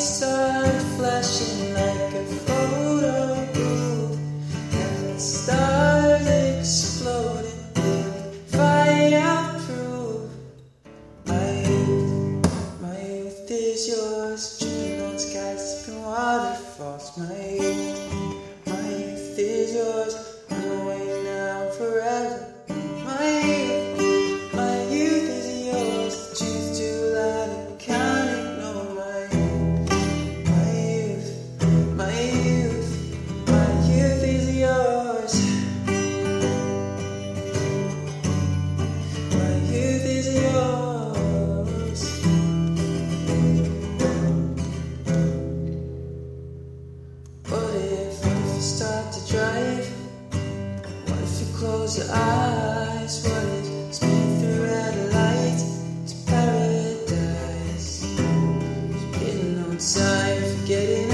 start flashing like a photo and the stars exploding with fireproof. My youth, my youth is yours, skies, waterfalls. My youth, my youth is yours. Close your eyes, what is speed through red light? It's paradise. Time, forgetting.